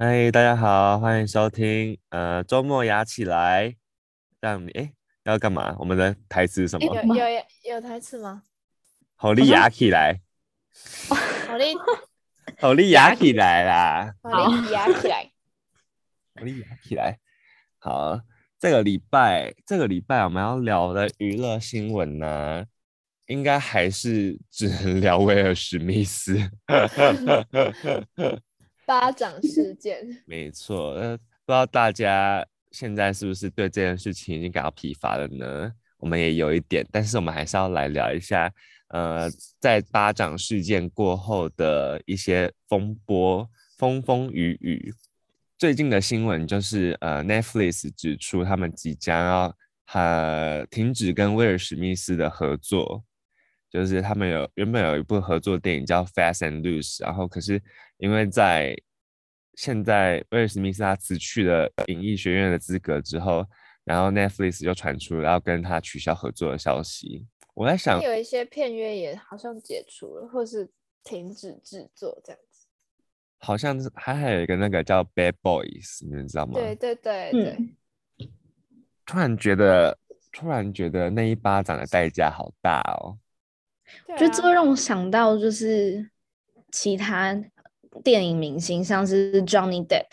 嗨，大家好，欢迎收听呃周末牙起来，让你哎要干嘛？我们的台词是什么？有 有有，有台词吗？好利牙起来，好利好利牙起来啦，好利牙起来，好利牙起来。好，这个礼拜这个礼拜我们要聊的娱乐新闻呢，应该还是只能聊威尔史密斯。巴掌事件，没错，呃，不知道大家现在是不是对这件事情已经感到疲乏了呢？我们也有一点，但是我们还是要来聊一下，呃，在巴掌事件过后的一些风波、风风雨雨。最近的新闻就是，呃，Netflix 指出他们即将要呃停止跟威尔史密斯的合作。就是他们有原本有一部合作电影叫《Fast and Loose》，然后可是因为在现在威尔史密斯他辞去了影艺学院的资格之后，然后 Netflix 就传出要跟他取消合作的消息。我在想，有一些片约也好像解除了，或是停止制作这样子。好像是还还有一个那个叫《Bad Boys》，你们知道吗？对对对对。嗯。突然觉得，突然觉得那一巴掌的代价好大哦。就这会让我想到，就是其他电影明星，像是 Johnny Depp，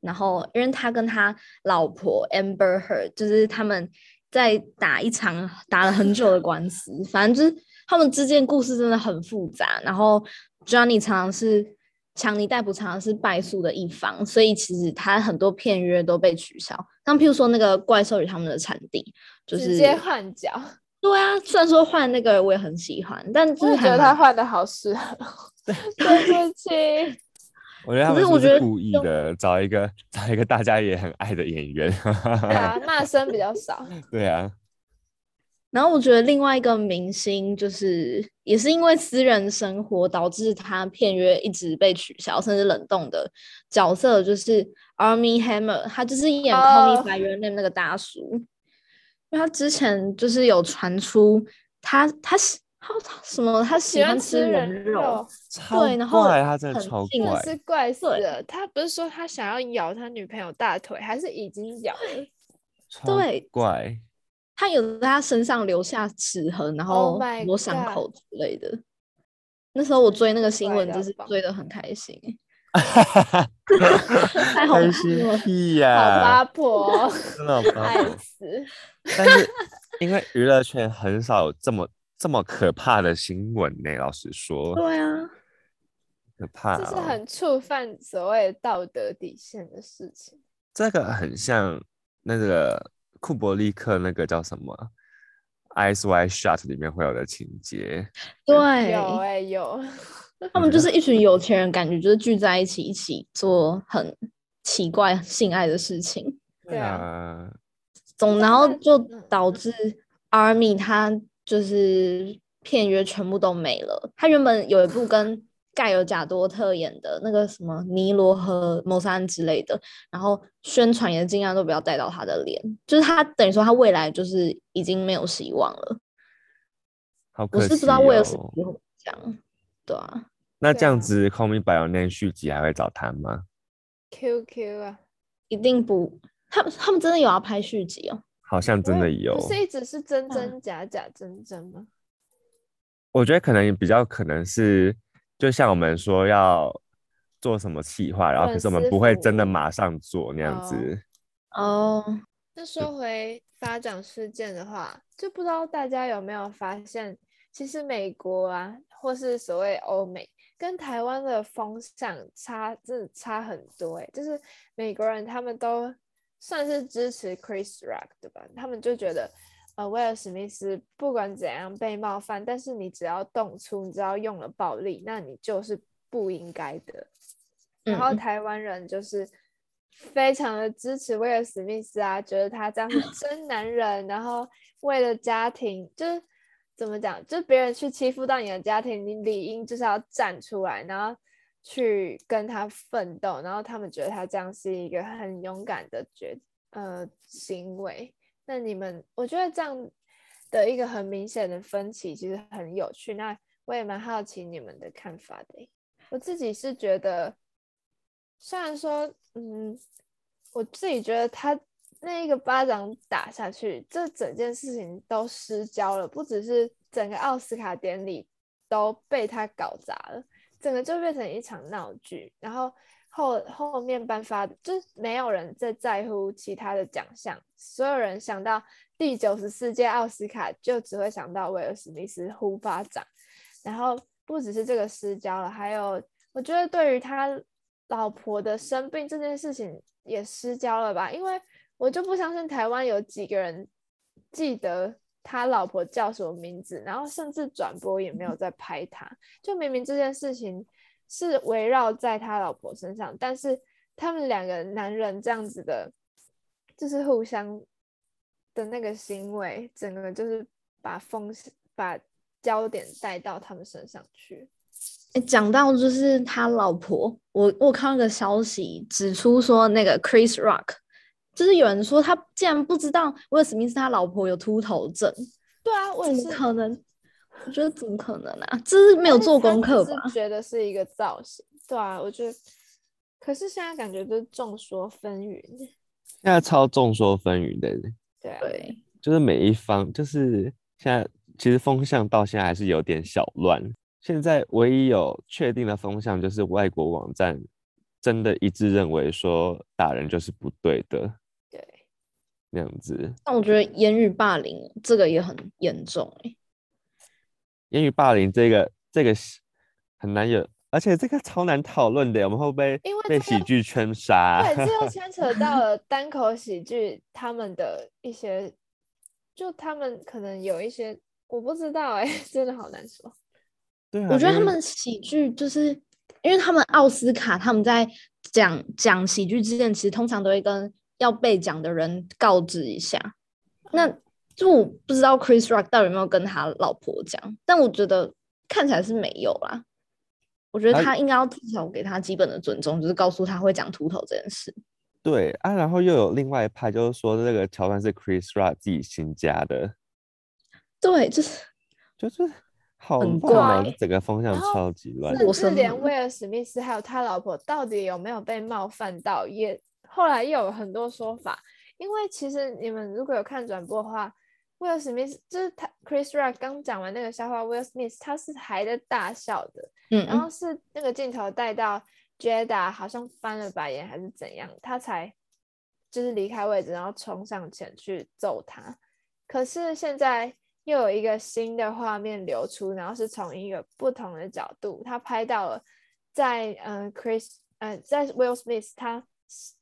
然后因为他跟他老婆 Amber Heard，就是他们在打一场打了很久的官司，反正就是他们之间故事真的很复杂。然后 Johnny 常常是强尼戴普，常常是败诉的一方，所以其实他很多片约都被取消。像譬如说那个怪兽与他们的产地，就是直接换角。对啊，虽然说换那个我也很喜欢，但就是觉得他换的好适合。对不起，我觉得他们是不是故意的，找一个找一个大家也很爱的演员。对啊，骂声比较少。对啊。然后我觉得另外一个明星，就是也是因为私人生活导致他片约一直被取消，甚至冷冻的角色，就是 Armie Hammer，他就是演《Call Me by Your Name》那个大叔。Oh. 因为他之前就是有传出他他喜他什么他喜欢吃人肉，对，然后他真的超怪，是怪死了。他不是说他想要咬他女朋友大腿，还是已经咬了？对，怪。他有在他身上留下齿痕，然后很多伤口之类的。Oh、那时候我追那个新闻，就是追的很开心。太好心屁呀！好八婆，真的好八婆。但是因为娱乐圈很少有这么这么可怕的新闻呢，老实说。对啊，可怕、哦。这是很触犯所谓道德底线的事情。这个很像那个库伯利克那个叫什么《Eyes Wide Shut》里面会有的情节。对，有哎、欸、有。他们就是一群有钱人，感觉就是聚在一起，一起做很奇怪性爱的事情。对啊，总然后就导致 Armie 他就是片约全部都没了。他原本有一部跟盖尔贾多特演的那个什么尼罗河谋杀案之类的，然后宣传也尽量都不要带到他的脸，就是他等于说他未来就是已经没有希望了。好可惜哦，我是不知道为了什么会这样。对啊，那这样子《Call Me by Your Name》续集还会找他吗？QQ 啊，一定不，他们他们真的有要拍续集哦？好像真的有，不是一直是真真假假真真吗？我觉得可能比较可能是，就像我们说要做什么企划，然后可是我们不会真的马上做那样子。哦，那说回发展事件的话，就不知道大家有没有发现，其实美国啊。或是所谓欧美跟台湾的风向差，真的差很多哎。就是美国人他们都算是支持 Chris Rock 对吧？他们就觉得，呃，威尔史密斯不管怎样被冒犯，但是你只要动粗，你只要用了暴力，那你就是不应该的。然后台湾人就是非常的支持威尔史密斯啊，觉得他这样是真男人，然后为了家庭就是。怎么讲？就别人去欺负到你的家庭，你理应就是要站出来，然后去跟他奋斗。然后他们觉得他这样是一个很勇敢的决呃行为。那你们，我觉得这样的一个很明显的分歧其实很有趣。那我也蛮好奇你们的看法的。我自己是觉得，虽然说嗯，我自己觉得他那一个巴掌打下去，这整件事情都失焦了，不只是整个奥斯卡典礼都被他搞砸了，整个就变成一场闹剧。然后后后面颁发，就是没有人在在乎其他的奖项，所有人想到第九十四届奥斯卡，就只会想到威尔史密斯呼巴掌。然后不只是这个失焦了，还有我觉得对于他老婆的生病这件事情也失焦了吧？因为我就不相信台湾有几个人记得他老婆叫什么名字，然后甚至转播也没有在拍他。就明明这件事情是围绕在他老婆身上，但是他们两个男人这样子的，就是互相的那个行为，整个就是把风把。焦点带到他们身上去。讲到就是他老婆，我我看到个消息指出说，那个 Chris Rock，就是有人说他竟然不知道威尔史密斯他老婆有秃头症。对啊，我怎么可能？我觉得怎么可能啊？这是没有做功课吧？觉得是一个造型。对啊，我觉得。可是现在感觉就是众说纷纭。现在超众说纷纭的。对啊，对，就是每一方，就是现在。其实风向到现在还是有点小乱。现在唯一有确定的风向就是外国网站真的一致认为说打人就是不对的，对，那样子。但我觉得言语霸凌这个也很严重哎。言语霸凌这个这个很难有，而且这个超难讨论的，我们会不会被喜剧圈杀？对，这又 牵扯到了单口喜剧他们的一些，就他们可能有一些。我不知道哎、欸，真的好难说。对啊，我觉得他们喜剧就是因为他们奥斯卡他们在讲讲喜剧之前，其实通常都会跟要被讲的人告知一下。那就我不知道 Chris Rock 到底有没有跟他老婆讲，但我觉得看起来是没有啦。我觉得他应该要至少给他基本的尊重，啊、就是告诉他会讲秃头这件事。对啊，然后又有另外一派，就是说这个桥段是 Chris Rock 自己新加的。对，就是 就是好很怪，整个风向超级乱。甚至连威尔史密斯还有他老婆到底有没有被冒犯到，也后来又有很多说法。因为其实你们如果有看转播的话，，Will Smith 就是他 Chris Rock 刚讲完那个笑话，，Will Smith 他是还在大笑的，嗯，然后是那个镜头带到 Jada 好像翻了白眼还是怎样，他才就是离开位置，然后冲上前去揍他。可是现在。又有一个新的画面流出，然后是从一个不同的角度，他拍到了在嗯、呃、Chris 嗯、呃、在 Will Smith 他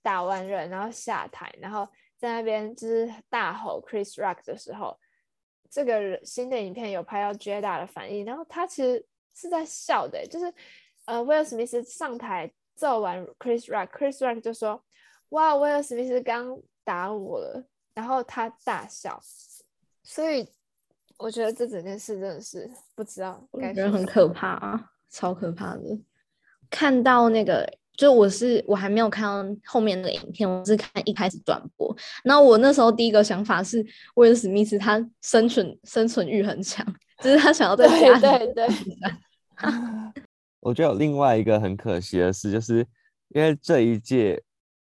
打完人然后下台，然后在那边就是大吼 Chris Rock 的时候，这个新的影片有拍到 Jada 的反应，然后他其实是在笑的，就是呃 Will Smith 上台揍完 Chris Rock，Chris Rock 就说哇 Will Smith 刚打我了，然后他大笑，所以。我觉得这整件事真的是不知道，我觉得很可怕啊，超可怕的。看到那个，就我是我还没有看到后面的影片，我是看一开始转播。然后我那时候第一个想法是，威尔史密斯他生存生存欲很强，就是他想要在家里。对对对。我觉得有另外一个很可惜的事，就是因为这一届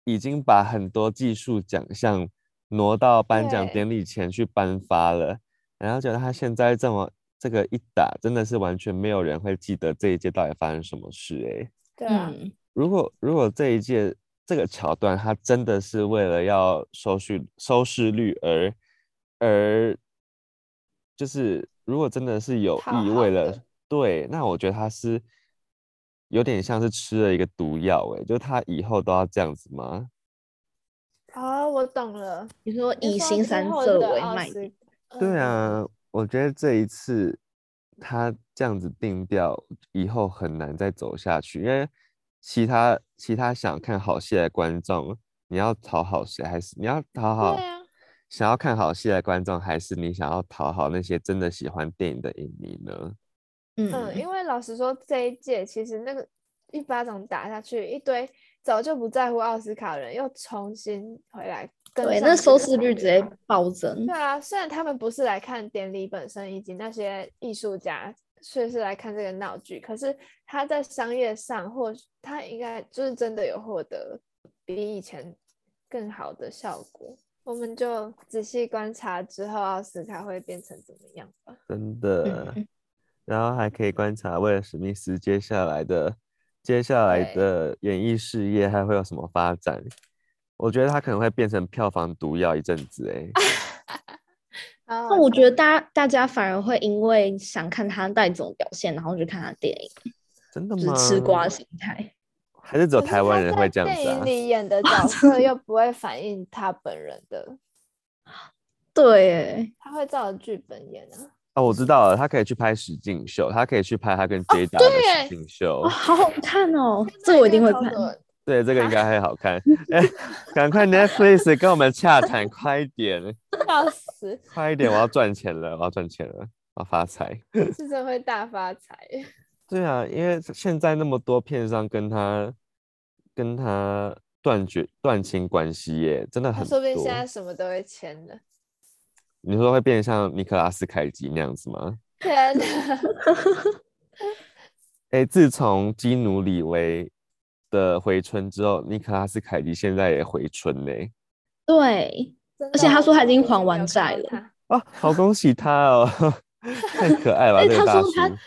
已经把很多技术奖项挪到颁奖典礼前去颁发了。然后觉得他现在这么这个一打，真的是完全没有人会记得这一届到底发生什么事哎、欸。对啊，如果如果这一届这个桥段，它真的是为了要收视收视率而而，就是如果真的是有意为了对，那我觉得他是有点像是吃了一个毒药哎、欸，就他以后都要这样子吗？啊，我懂了，你说以新三色为卖点。对啊，我觉得这一次他这样子定调，以后很难再走下去。因为其他其他想看好戏的观众，你要讨好谁？还是你要讨好想要看好戏的观众，还是你想要讨好那些真的喜欢电影的影迷呢？嗯，因为老实说，这一届其实那个一巴掌打下去，一堆早就不在乎奥斯卡人又重新回来。对，那收视率直接暴增。对啊，虽然他们不是来看典礼本身，以及那些艺术家，却是来看这个闹剧，可是他在商业上，或他应该就是真的有获得比以前更好的效果。我们就仔细观察之后，奥斯卡会变成怎么样吧。真的，然后还可以观察威尔史密斯接下来的接下来的演艺事业还会有什么发展。我觉得他可能会变成票房毒药一阵子哎。那我觉得大家大家反而会因为想看他带种表现，然后去看他电影。真的吗？就是吃瓜心态。还是只有台湾人会这样子啊？电影里演的 角色又不会反映他本人的。对，他会照着剧本演啊。哦，我知道了，他可以去拍实境秀，他可以去拍他跟 Jada 的实境秀。哦，好好看哦，这我一定会看。对，这个应该会好看。哎，赶快 Netflix 跟我们洽谈，快一点！笑死！快一点，我要赚钱了，我要赚钱了，我要发财。是真会大发财。对啊，因为现在那么多片商跟他跟他断绝断亲关系耶，真的很多。说不定现在什么都会签的。你说会变像尼克拉斯凯奇那样子吗？天哪！哎，自从基努里维的回春之后，尼克拉斯凯奇现在也回春呢。对，而且他说他已经还完债了。啊，好恭喜他哦！太可爱了，欸、这个大叔。他说他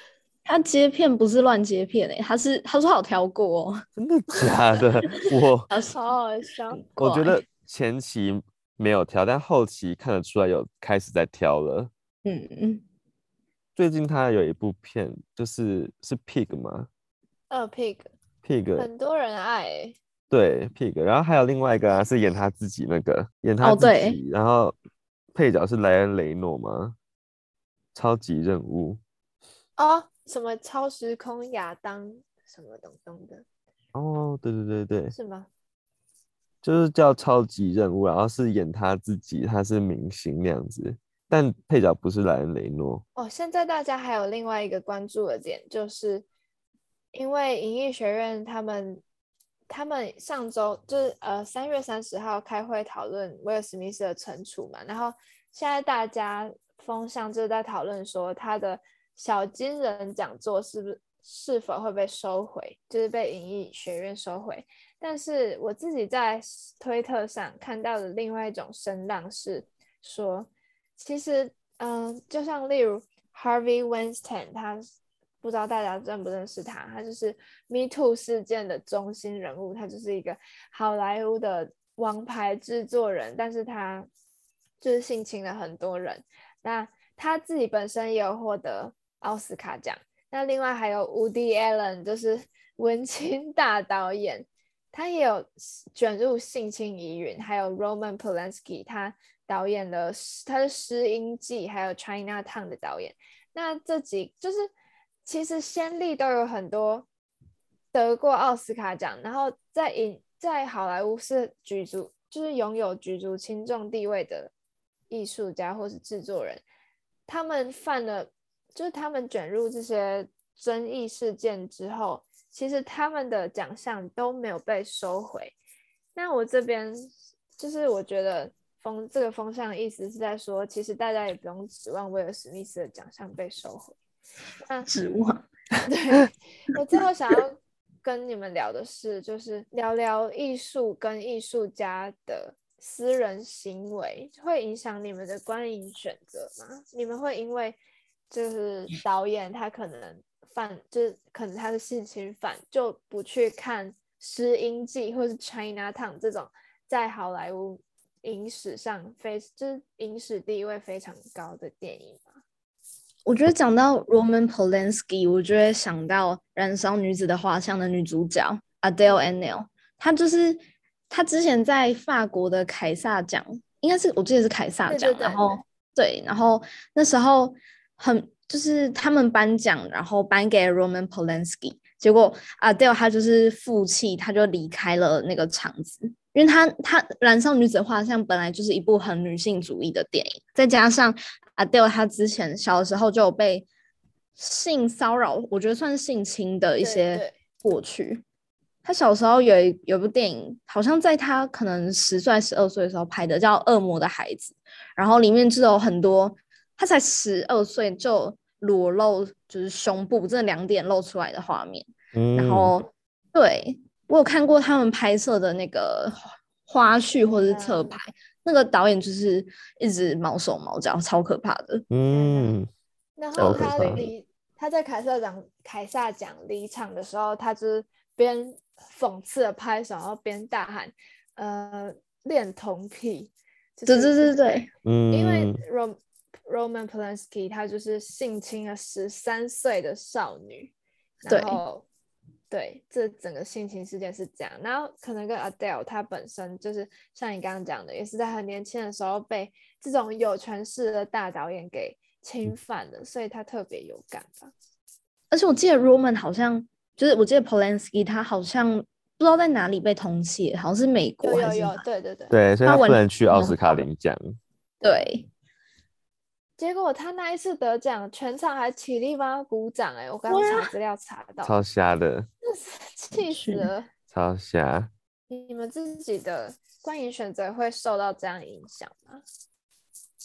他接片不是乱接片哎，他是他说他有挑过哦。真的假的？我 好好笑。我觉得前期没有挑，但后期看得出来有开始在挑了。嗯嗯。最近他有一部片，就是是 Pig 吗？呃，Pig。Pig 很多人爱、欸，对 Pig，然后还有另外一个啊，是演他自己那个，演他自己，哦、然后配角是莱恩雷诺吗？超级任务哦，什么超时空亚当什么东东的？哦，对对对对，是吗？就是叫超级任务，然后是演他自己，他是明星那样子，但配角不是莱恩雷诺。哦，现在大家还有另外一个关注的点就是。因为影艺学院他们，他们上周就是呃三月三十号开会讨论威尔史密斯的惩处嘛，然后现在大家风向就是在讨论说他的小金人讲座是不是是否会被收回，就是被影艺学院收回。但是我自己在推特上看到的另外一种声浪是说，其实嗯、就像例如 Harvey Weinstein 他。不知道大家认不认识他，他就是 Me Too 事件的中心人物，他就是一个好莱坞的王牌制作人，但是他就是性侵了很多人。那他自己本身也有获得奥斯卡奖。那另外还有 Woody Allen，就是文青大导演，他也有卷入性侵疑云。还有 Roman Polanski，他导演的他的《失音记》，还有《Chinatown》的导演。那这几就是。其实先例都有很多得过奥斯卡奖，然后在影在好莱坞是举足就是拥有举足轻重地位的艺术家或是制作人，他们犯了就是他们卷入这些争议事件之后，其实他们的奖项都没有被收回。那我这边就是我觉得风这个风向的意思是在说，其实大家也不用指望威尔史密斯的奖项被收回。啊，指望。对，我最后想要跟你们聊的是，就是聊聊艺术跟艺术家的私人行为会影响你们的观影选择吗？你们会因为就是导演他可能犯，就是可能他是性侵犯，就不去看《失音记》或是《Chinatown》这种在好莱坞影史上非就是影史地位非常高的电影吗？我觉得讲到 Roman Polanski，我就会想到《燃烧女子的画像》的女主角 Adele Haenel。她就是她之前在法国的凯撒奖，应该是我记得是凯撒奖，对对对对，然后对，然后那时候很就是他们颁奖，然后颁给 Roman Polanski，结果 Adele 她就是负气，她就离开了那个场子，因为她她《燃烧女子的画像》本来就是一部很女性主义的电影，再加上。Adele 他之前小的时候就有被性骚扰，我觉得算是性侵的一些过去。他小时候有一有部电影，好像在他可能十岁十二岁的时候拍的，叫《恶魔的孩子》，然后里面就有很多他才十二岁就裸露，就是胸部这两点露出来的画面。嗯、然后对，我有看过他们拍摄的那个花絮或者是侧拍，嗯、那个导演就是一直毛手毛脚，超可怕的。嗯，然后他离他在凯撒奖凯撒奖离场的时候，他就是边讽刺的拍手，然后边大喊：“呃，恋童癖。就是”对对对对，嗯，因为 Rom Roman Polanski 他就是性侵了十三岁的少女，然后。对，这整个性侵事件是这样，然后可能跟 Adele 她本身就是像你刚刚讲的，也是在很年轻的时候被这种有权势的大导演给侵犯了，所以他特别有感吧。而且我记得 Roman 好像就是我记得 Polanski 他好像不知道在哪里被通缉，好像是美国还是有有有，对对对，对，所以他不能去奥斯卡领奖。对。结果他那一次得奖，全场还起立帮他鼓掌，欸，哎，我刚刚查资料查到，超瞎的，气死了，超瞎。你们自己的观影选择会受到这样影响吗？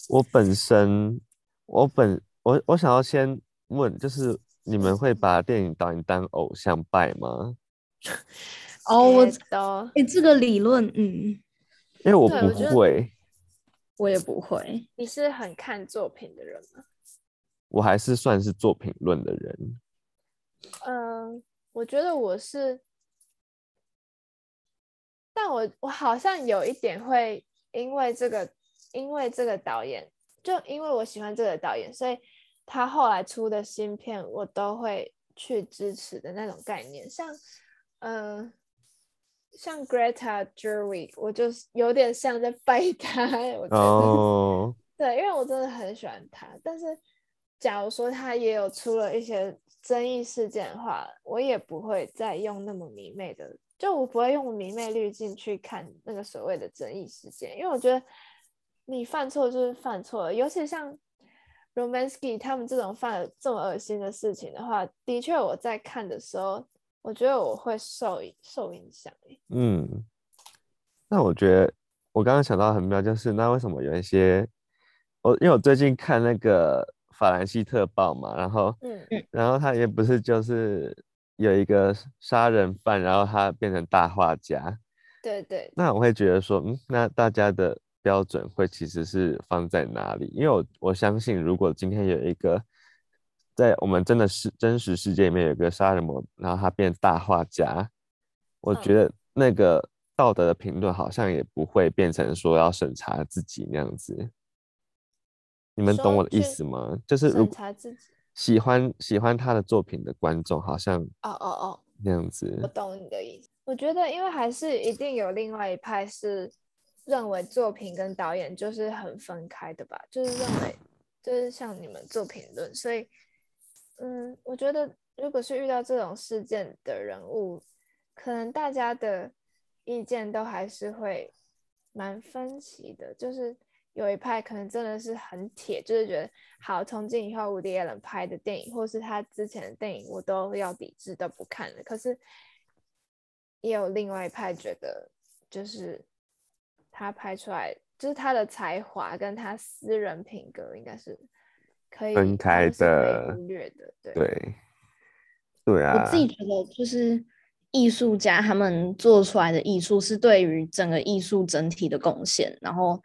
我本身，我本我我想要先问，就是你们会把电影导演当偶像拜吗？哦，我知道，哎，这个理论，嗯，因为我不会。我也不会。你是很看作品的人吗？我还是算是作品论的人。嗯、呃，我觉得我是，但我我好像有一点会因为这个，因为这个导演，就因为我喜欢这个导演，所以他后来出的新片我都会去支持的那种概念，像，嗯、呃。像 Greta Gerwig，我就是有点像在拜 他，我觉得，oh. 对，因为我真的很喜欢他。但是，假如说他也有出了一些争议事件的话，我也不会再用那么迷妹的，就我不会用迷妹滤镜去看那个所谓的争议事件，因为我觉得你犯错就是犯错了，尤其像 Romanski 他们这种犯了这么恶心的事情的话，的确我在看的时候。我觉得我会受受影响。嗯，那我觉得我刚刚想到很妙，就是那为什么有一些我因为我最近看那个法兰西特报嘛，然后嗯嗯，然后他也不是就是有一个杀人犯，然后他变成大画家。对对。那我会觉得说，嗯，那大家的标准会其实是放在哪里？因为我我相信，如果今天有一个。在我们真的是真实世界里面有个杀人魔，然后他变大画家，我觉得那个道德的评论好像也不会变成说要审查自己那样子。你们懂我的意思吗？就是如果喜欢喜欢他的作品的观众，好像哦哦哦那样子。我懂你的意思。我觉得，因为还是一定有另外一派是认为作品跟导演就是很分开的吧，就是认为就是像你们做评论，所以。嗯，我觉得如果是遇到这种事件的人物，可能大家的意见都还是会蛮分歧的。就是有一派可能真的是很铁，就是觉得好，从今以后伍迪·艾伦拍的电影，或是他之前的电影，我都要抵制，都不看了。可是也有另外一派觉得，就是他拍出来，就是他的才华跟他私人品格应该是。可以分开的，对对对啊！我自己觉得，就是艺术家他们做出来的艺术是对于整个艺术整体的贡献。然后，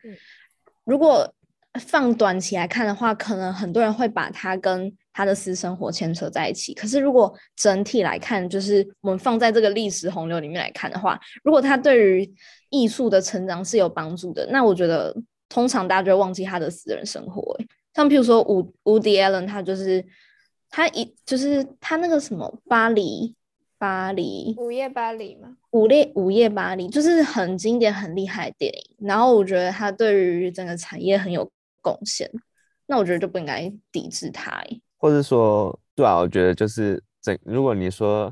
如果放短期来看的话，可能很多人会把它跟他的私生活牵扯在一起。可是，如果整体来看，就是我们放在这个历史洪流里面来看的话，如果他对于艺术的成长是有帮助的，那我觉得通常大家就会忘记他的私人生活。像譬如说伍伍迪艾伦，他就是他一就是他那个什么巴黎巴黎午夜巴黎嘛？午夜午夜巴黎就是很经典很厉害的电影，然后我觉得他对于整个产业很有贡献，那我觉得就不应该抵制他。或者说，对啊，我觉得就是整如果你说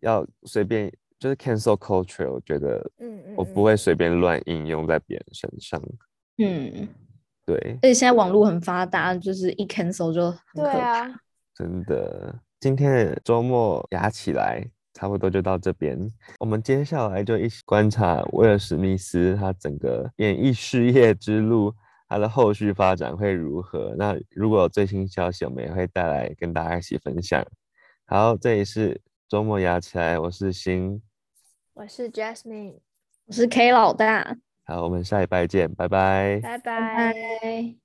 要随便就是 cancel culture，我觉得嗯我不会随便乱应用在别人身上，嗯。对，而且现在网络很发达，就是一 cancel 就很可怕。啊、真的，今天的周末牙起来，差不多就到这边。我们接下来就一起观察威尔史密斯他整个演艺事业之路，他的后续发展会如何？那如果有最新消息，我们也会带来跟大家一起分享。好，这里是周末牙起来，我是新。我是 Jasmine，我是 K 老大。好，我们下一拜见，拜拜，拜拜。拜拜。